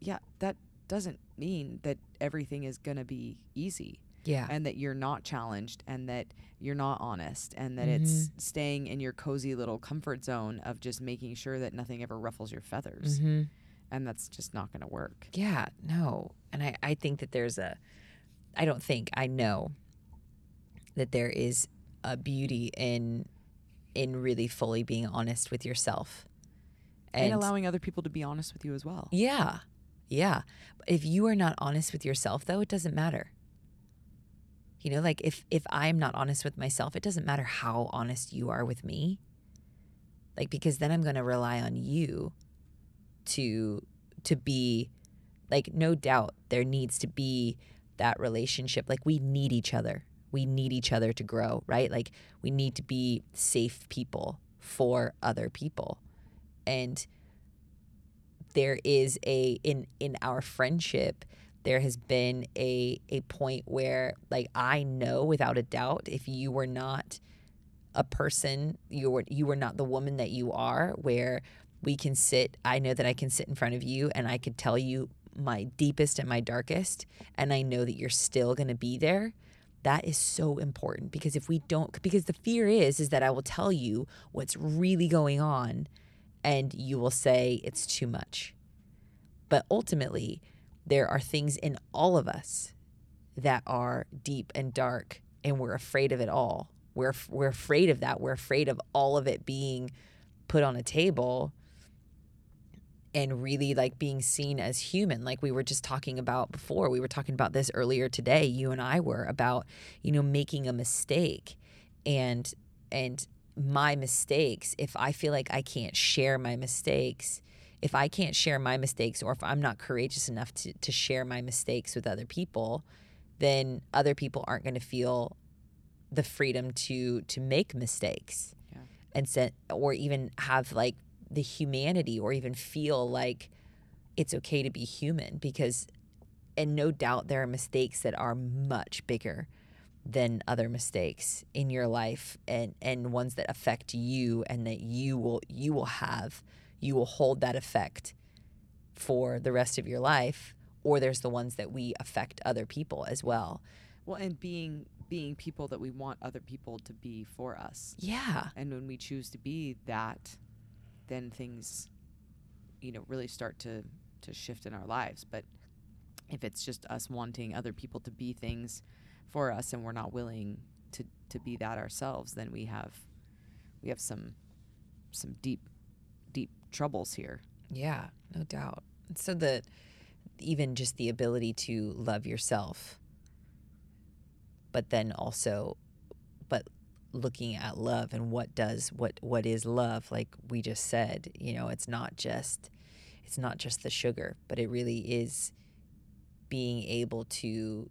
yeah that doesn't mean that everything is going to be easy. Yeah. And that you're not challenged and that you're not honest and that mm-hmm. it's staying in your cozy little comfort zone of just making sure that nothing ever ruffles your feathers. Mm-hmm. And that's just not going to work. Yeah, no. And I, I think that there's a, I don't think, I know that there is a beauty in in really fully being honest with yourself and, and allowing other people to be honest with you as well. Yeah. Yeah. If you are not honest with yourself though, it doesn't matter. You know, like if if I'm not honest with myself, it doesn't matter how honest you are with me. Like because then I'm going to rely on you to to be like no doubt there needs to be that relationship. Like we need each other. We need each other to grow, right? Like we need to be safe people for other people. And there is a in in our friendship there has been a a point where like I know without a doubt if you were not a person you were you were not the woman that you are where we can sit I know that I can sit in front of you and I could tell you my deepest and my darkest and I know that you're still going to be there. That is so important because if we don't because the fear is is that I will tell you what's really going on and you will say it's too much. But ultimately, there are things in all of us that are deep and dark and we're afraid of it all. We're we're afraid of that. We're afraid of all of it being put on a table and really like being seen as human like we were just talking about before we were talking about this earlier today you and I were about you know making a mistake and and my mistakes if I feel like I can't share my mistakes if I can't share my mistakes or if I'm not courageous enough to, to share my mistakes with other people then other people aren't going to feel the freedom to to make mistakes Yeah. and set or even have like the humanity or even feel like it's okay to be human because and no doubt there are mistakes that are much bigger than other mistakes in your life and and ones that affect you and that you will you will have you will hold that effect for the rest of your life or there's the ones that we affect other people as well Well, and being being people that we want other people to be for us. yeah And when we choose to be that, then things, you know, really start to to shift in our lives. But if it's just us wanting other people to be things for us and we're not willing to to be that ourselves, then we have we have some some deep deep troubles here. Yeah, no doubt. So that even just the ability to love yourself, but then also, but looking at love and what does what what is love? Like we just said, you know, it's not just it's not just the sugar, but it really is being able to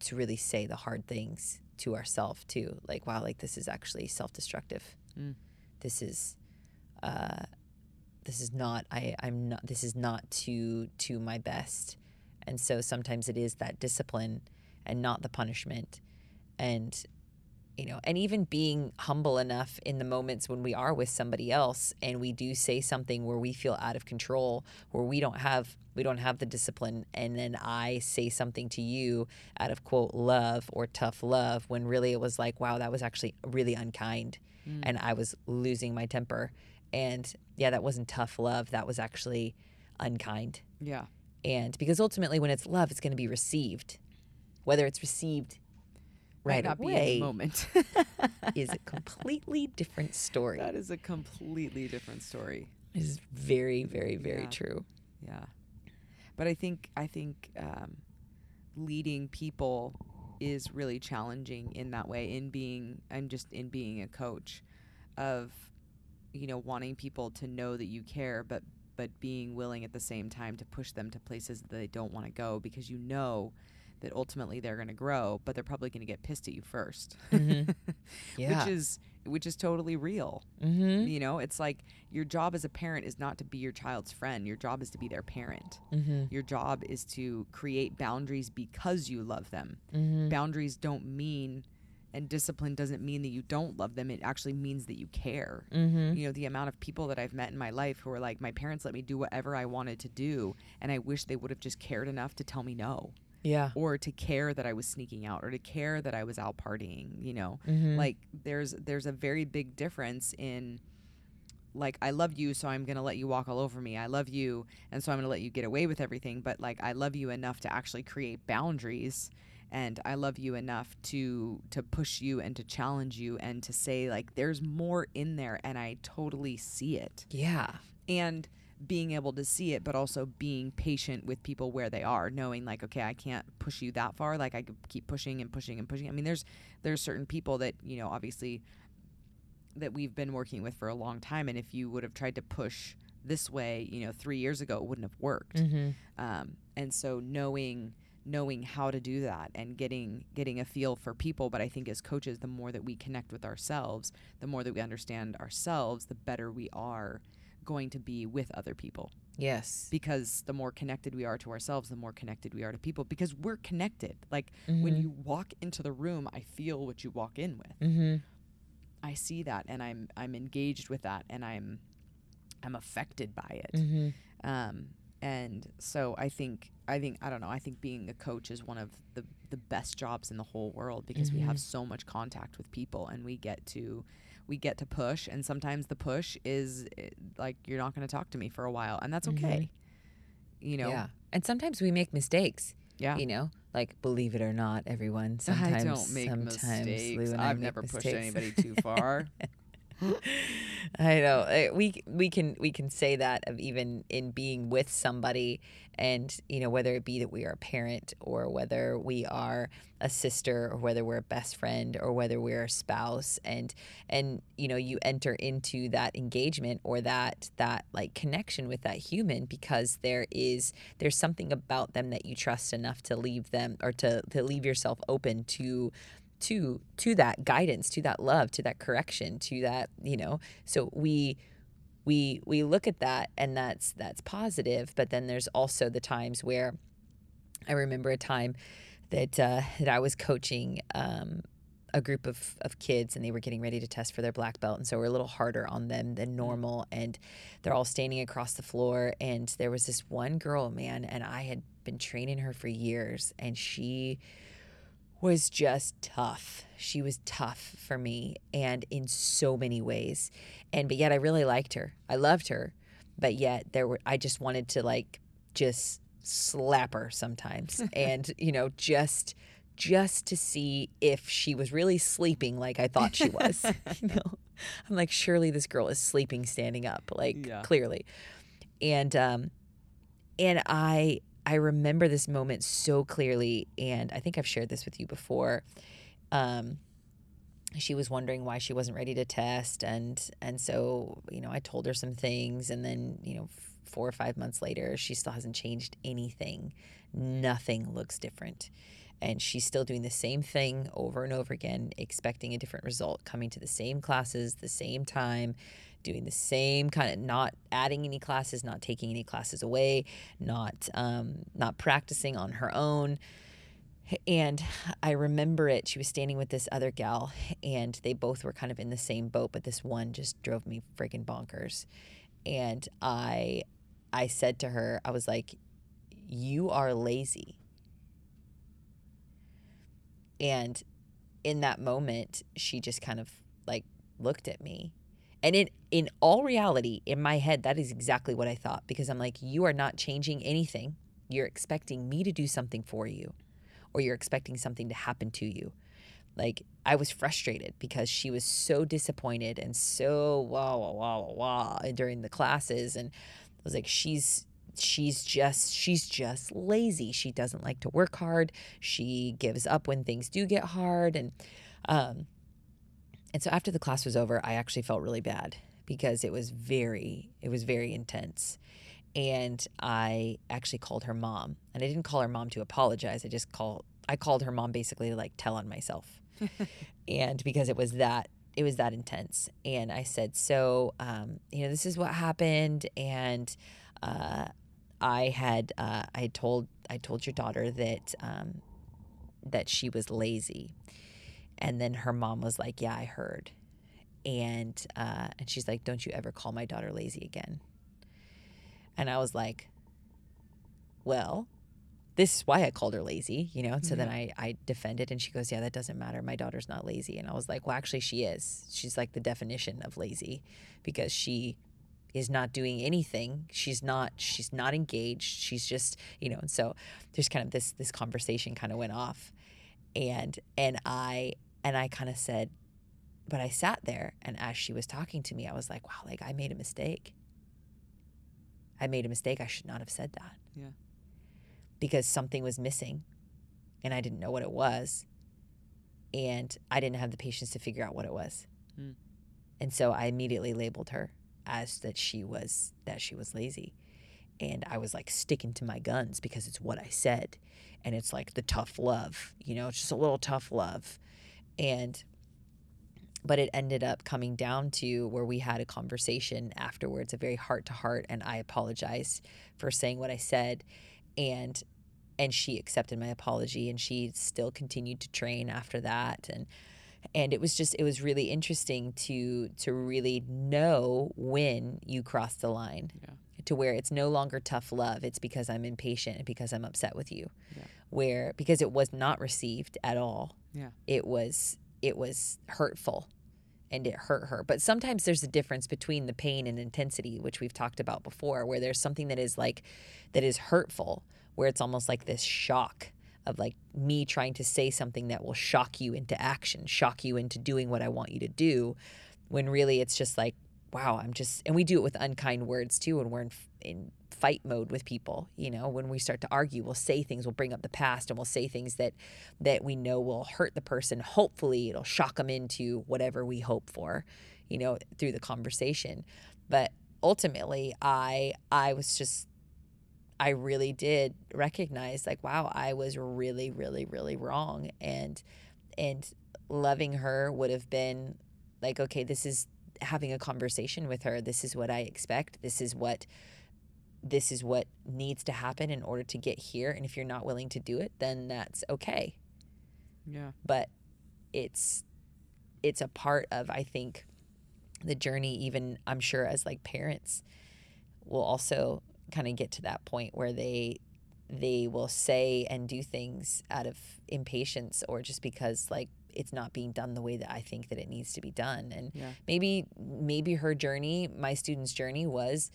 to really say the hard things to ourselves too. Like wow, like this is actually self-destructive. Mm. This is uh this is not I I'm not this is not to to my best. And so sometimes it is that discipline and not the punishment. And you know, and even being humble enough in the moments when we are with somebody else and we do say something where we feel out of control, where we don't have we don't have the discipline and then I say something to you out of quote love or tough love when really it was like, wow, that was actually really unkind Mm. and I was losing my temper. And yeah, that wasn't tough love. That was actually unkind. Yeah. And because ultimately, when it's love, it's going to be received. Whether it's received right not be in away the moment. is a completely different story. that is a completely different story. It is very, very, very Yeah. true. Yeah, but I think I think um, leading people is really challenging in that way. In being, I'm just in being a coach, of you know wanting people to know that you care, but but being willing at the same time to push them to places that they don't want to go because you know that ultimately they're going to grow, but they're probably going to get pissed at you 1st Mhm. Yeah. which is which is totally real. mm-hmm. You know, it's like your job as a parent is not to be your child's friend. Your job is to be their parent. Mm-hmm. Your job is to create boundaries because you love them. Mm-hmm. Boundaries don't mean, and discipline doesn't mean that you don't love them. It actually means that you care. Mm-hmm. You know, the amount of people that I've met in my life who are like, my parents let me do whatever I wanted to do, and I wish they would have just cared enough to tell me no, Yeah. or to care that I was sneaking out, or to care that I was out partying. You know, Mm-hmm. like there's there's a very big difference in like I love you so I'm going to let you walk all over me. I love you and so I'm going to let you get away with everything, but like I love you enough to actually create boundaries and I love you enough to to push you and to challenge you and to say like there's more in there and I totally see it. yeah. And being able to see it but also being patient with people where they are knowing like okay I can't push you that far. Like I could keep pushing and pushing and pushing. I mean there's there's certain people that you know obviously that we've been working with for a long time. And if you would have tried to push this way you know 3 years ago it wouldn't have worked. Mm-hmm. um, and so knowing knowing how to do that and getting getting a feel for people but i think as coaches the more that we connect with ourselves the more that we understand ourselves the better we are going to be with other people Yes. because the more connected we are to ourselves the more connected we are to people because we're connected like when Mhm. you walk into the room i feel what you walk in with Mm-hmm. i see that and i'm i'm engaged with that and i'm i'm affected by it Mm-hmm. um, and so I think I think I don't know I think being a coach is one of the the best jobs in the whole world because we have so much contact with people and we get to we get to push and sometimes the push is eh, like you're not going to talk to me for a while and that's okay you know Yeah. And sometimes we make mistakes. yeah You know, Like, believe it or not, everyone. I Sometimes, don't make sometimes mistakes. I I've never pushed anybody too far. I know. Eh, we we can we can say that of even in being with somebody, and you know whether it be that we are a parent or whether we are a sister or whether we're a best friend or whether we're a spouse, and and you know you enter into that engagement or that that like connection with that human because there is there's something about them that you trust enough to leave them or to to leave yourself open to to to that guidance to that love to that correction to that you know so we we we look at that and that's that's positive but then there's also the times where i remember a time that uh, that i was coaching um, a group of, of kids and they were getting ready to test for their black belt and so we're a little harder on them than normal and they're all standing across the floor and there was this one girl man and i had been training her for years and she was just tough. She was tough for me and in so many ways. And but yet I really liked her. I loved her. But yet there were I just wanted to like just slap her sometimes and you know just just to see if she was really sleeping like I thought she was. you know. I'm like surely this girl is sleeping standing up like Yeah. clearly. And um and I I remember this moment so clearly, and I think I've shared this with you before. Um, she was wondering why she wasn't ready to test, and and so you know I told her some things, and then you know four or five months later, she still hasn't changed anything. Nothing looks different. And she's still doing the same thing over and over again, expecting a different result, coming to the same classes, the same time, doing the same kind of not adding any classes, not taking any classes away, not um, not practicing on her own. And I remember it. She was standing with this other gal, and they both were kind of in the same boat, but this one just drove me freaking bonkers. And I, I said to her, I was like, "You are lazy." And in that moment, she just kind of like looked at me and in in all reality, in my head, that is exactly what I thought because I'm like, you are not changing anything. You're expecting me to do something for you, or you're expecting something to happen to you. Like I was frustrated because she was so disappointed and so wah wah wah wah wah during the classes, and I was like, she's she's just she's just lazy. She doesn't like to work hard. She gives up when things do get hard, and um, and so after the class was over, I actually felt really bad because it was very it was very intense. And I actually called her mom. And I didn't call her mom to apologize. I just call I called her mom basically to like tell on myself. and because it was that it was that intense. And I said, so um, you know, this is what happened and uh, I had uh, I had told I told your daughter that um, that she was lazy and then her mom was like, "Yeah, I heard," and uh, and she's like, "Don't you ever call my daughter lazy again?" And I was like, "Well, this is why I called her lazy, you know." So then I I defended, and she goes, "Yeah, that doesn't matter. My daughter's not lazy." And I was like, "Well, actually, she is. She's like the definition of lazy because she." Is not doing anything. She's not she's not engaged. She's just you know and so there's kind of this this conversation kind of went off. And and i and i kind of said but i sat there and as she was talking to me i was like wow like i made a mistake. I made a mistake. I should not have said that. Yeah. because something was missing and i didn't know what it was. And i didn't have the patience to figure out what it was. Hmm. and so i immediately labeled her as that she was that she was lazy. And i was like sticking to my guns because it's what i said. And it's like the tough love you know it's just a little tough love. And but it ended up coming down to where we had a conversation afterwards a very heart to heart and i apologized for saying what i said. And and she accepted my apology and she still continued to train after that. And and it was just it was really interesting to to really know when you cross the line Yeah. to where it's no longer tough love it's because i'm impatient and because i'm upset with you Yeah. where because it was not received at all Yeah. it was it was hurtful and it hurt her but sometimes there's a difference between the pain and intensity which we've talked about before where there's something that is like that is hurtful where it's almost like this shock of like me trying to say something that will shock you into action, shock you into doing what I want you to do, when really it's just like, wow, I'm just, and we do it with unkind words too when we're in, in fight mode with people. You know, when we start to argue, we'll say things, we'll bring up the past, and we'll say things that that we know will hurt the person. Hopefully, it'll shock them into whatever we hope for, you know, through the conversation. But ultimately, I I was just I really did recognize like wow, I was really really really wrong and and loving her would have been like okay, this is having a conversation with her. This is what I expect. This is what this is what needs to happen in order to get here and if you're not willing to do it, then that's okay. Yeah. But it's it's a part of I think the journey even I'm sure as like parents will also kind of get to that point where they they will say and do things out of impatience or just because like it's not being done the way that I think that it needs to be done. And Yeah. maybe maybe her journey, my student's journey was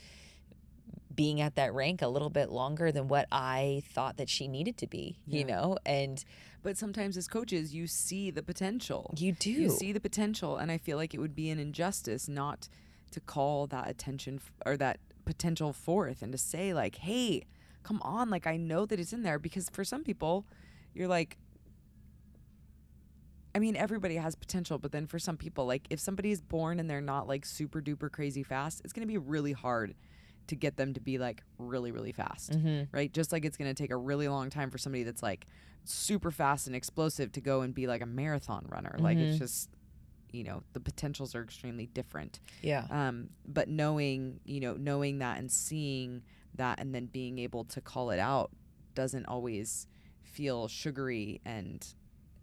being at that rank a little bit longer than what I thought that she needed to be, Yeah. you know? And But sometimes as coaches, you see the potential. you do. You see the potential, and I feel like it would be an injustice not to call that attention f- or that potential forth and to say like, "Hey, come on! Like I know that it's in there." Because for some people, you're like, I mean, everybody has potential, but then for some people, like if somebody is born and they're not like super duper crazy fast, it's gonna be really hard to get them to be like really really fast Mhm. right? Just like it's going to take a really long time for somebody that's like super fast and explosive to go and be like a marathon runner. Like it's Mhm. just, you know, the potentials are extremely different. Yeah. Um, but knowing, you know, knowing that and seeing that and then being able to call it out doesn't always feel sugary and,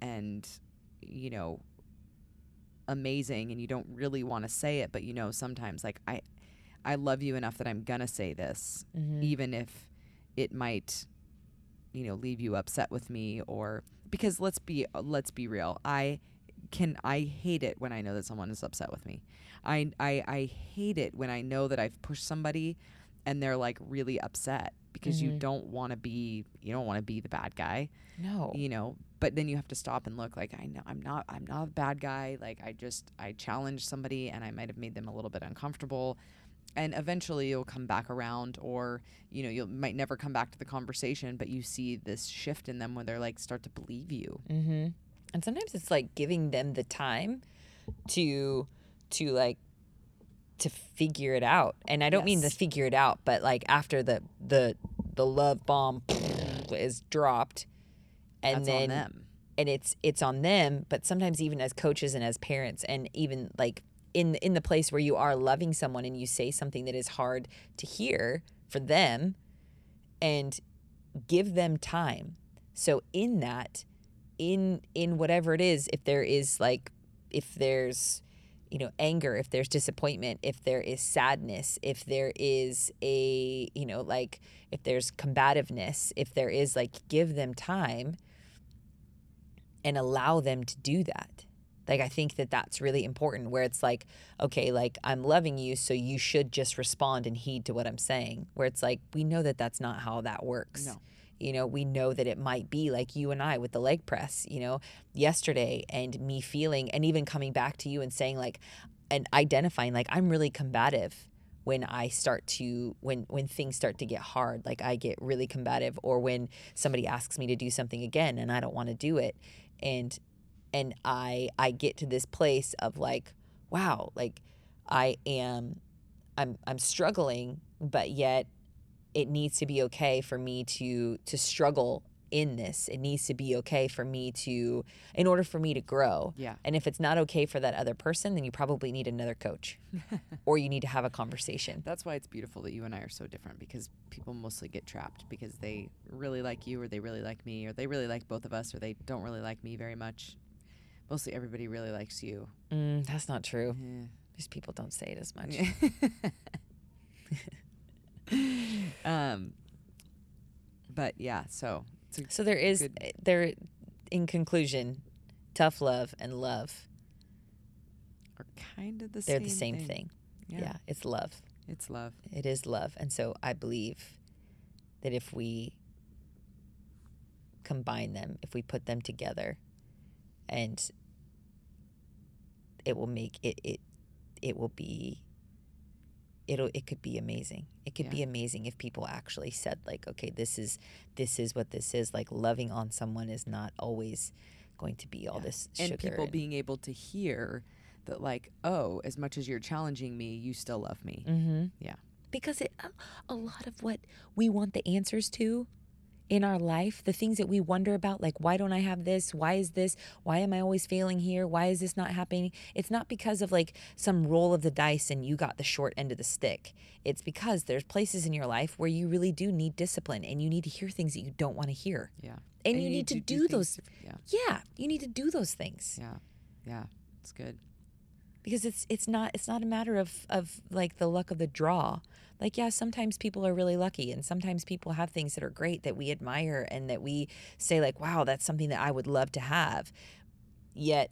and, you know, amazing and you don't really want to say it, but you know, sometimes like I, I love you enough that I'm gonna say this Mhm. even if it might you know leave you upset with me or because let's be let's be real i can i hate it when i know that someone is upset with me i i, I hate it when i know that i've pushed somebody and they're like really upset because you Mhm. don't want to be you don't want to be the bad guy No. you know but then you have to stop and look like i know i'm not i'm not a bad guy like i just i challenged somebody and i might have made them a little bit uncomfortable and eventually you'll come back around or you know you might never come back to the conversation but you see this shift in them when they're like start to believe you Mm-hmm. And sometimes it's like giving them the time to to like to figure it out. And I don't mean to figure it out, but like after the the the love bomb is dropped, and that's then on them and it's it's on them. But sometimes even as coaches and as parents, and even like in in the place where you are loving someone and you say something that is hard to hear for them, and give them time. So in that, in in whatever it is, if there is like if there's you know anger, if there's disappointment, if there is sadness, if there is a you know like if there's combativeness, if there is like give them time and allow them to do that. Like I think that that's really important where it's like okay, like I'm loving you so you should just respond and heed to what I'm saying. Where it's like we know that that's not how that works no you know we know that it might be like you and i with the leg press you know yesterday and me feeling and even coming back to you and saying like and identifying like i'm really combative when i start to when when things start to get hard like i get really combative or when somebody asks me to do something again and i don't want to do it. And and i i get to this place of like wow like i am i'm i'm struggling but yet it needs to be okay for me to to struggle in this. It needs to be okay for me to in order for me to grow. Yeah. And if it's not okay for that other person then you probably need another coach or you need to have a conversation. That's why it's beautiful that you and i are so different because people mostly get trapped because they really like you or they really like me or they really like both of us or they don't really like me very much. Mostly everybody really likes you. Mm, that's not true. Eh. these people don't say it as much um, but yeah, so it's a, so there is Good. there in conclusion tough love and love are kind of the same. they're same. the same thing, Yeah. yeah it's love it's love. It is love. And so I believe that if we combine them, if we put them together, and it will make it it it will be it'll it could be amazing. It could Yeah. be amazing if people actually said like, okay, this is this is what this is. Like loving on someone is not always going to be all Yeah. this and people being able to hear that like oh as much as you're challenging me you still love me Mm-hmm. Yeah. Because it, a lot of what we want the answers to in our life, the things that we wonder about, like, why don't I have this? Why is this? Why am I always failing here? Why is this not happening? It's not because of like some roll of the dice and you got the short end of the stick. It's because there's places in your life where you really do need discipline and you need to hear things that you don't want to hear. yeah And, you, need, to, do, things those. yeah Yeah, you need to do those things. yeah yeah it's good because it's it's not it's not a matter of of like the luck of the draw. Like yeah sometimes people are really lucky and sometimes people have things that are great that we admire and that we say like wow that's something that i would love to have. Yet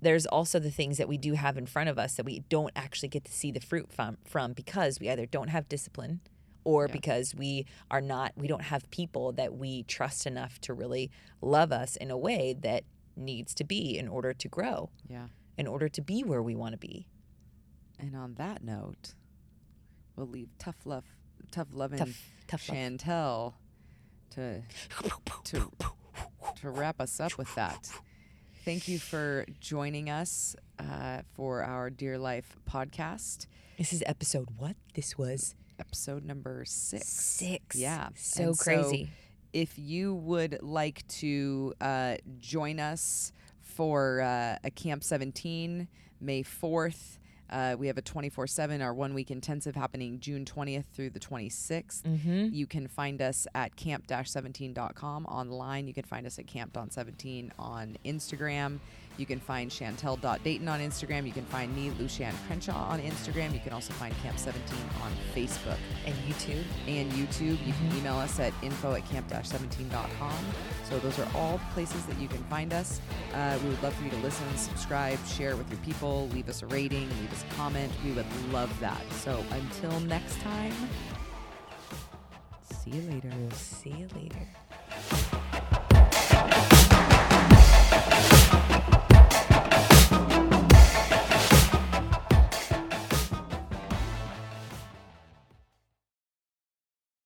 there's also the things that we do have in front of us that we don't actually get to see the fruit from from because we either don't have discipline or Yeah. because we are not we don't have people that we trust enough to really love us in a way that needs to be in order to grow. Yeah in order to be where we want to be. and on that note we'll leave tough love tough loving Tough, tough love. chantel to to to wrap us up with that thank you for joining us uh, for our dear life podcast This is episode what? This was episode number six six. Yeah. So And crazy. if you would like to uh, join us for uh, a Camp 17, May 4th, uh, we have a 24 7, our one week intensive happening June 20th through the 26th. mm-hmm. You can find us at camp 17.com online. You can find us at camp.17 on Instagram. You can find Chantel.Dayton on Instagram. You can find me, Lucianne Crenshaw, on Instagram. You can also find Camp 17 on Facebook And YouTube. and YouTube. You can Mhm. email us at info at camp-17.com. So those are all places that you can find us. Uh, we would love for you to listen, subscribe, share it with your people, leave us a rating, leave us a comment. We would love that. So until next time, see you later. See you later.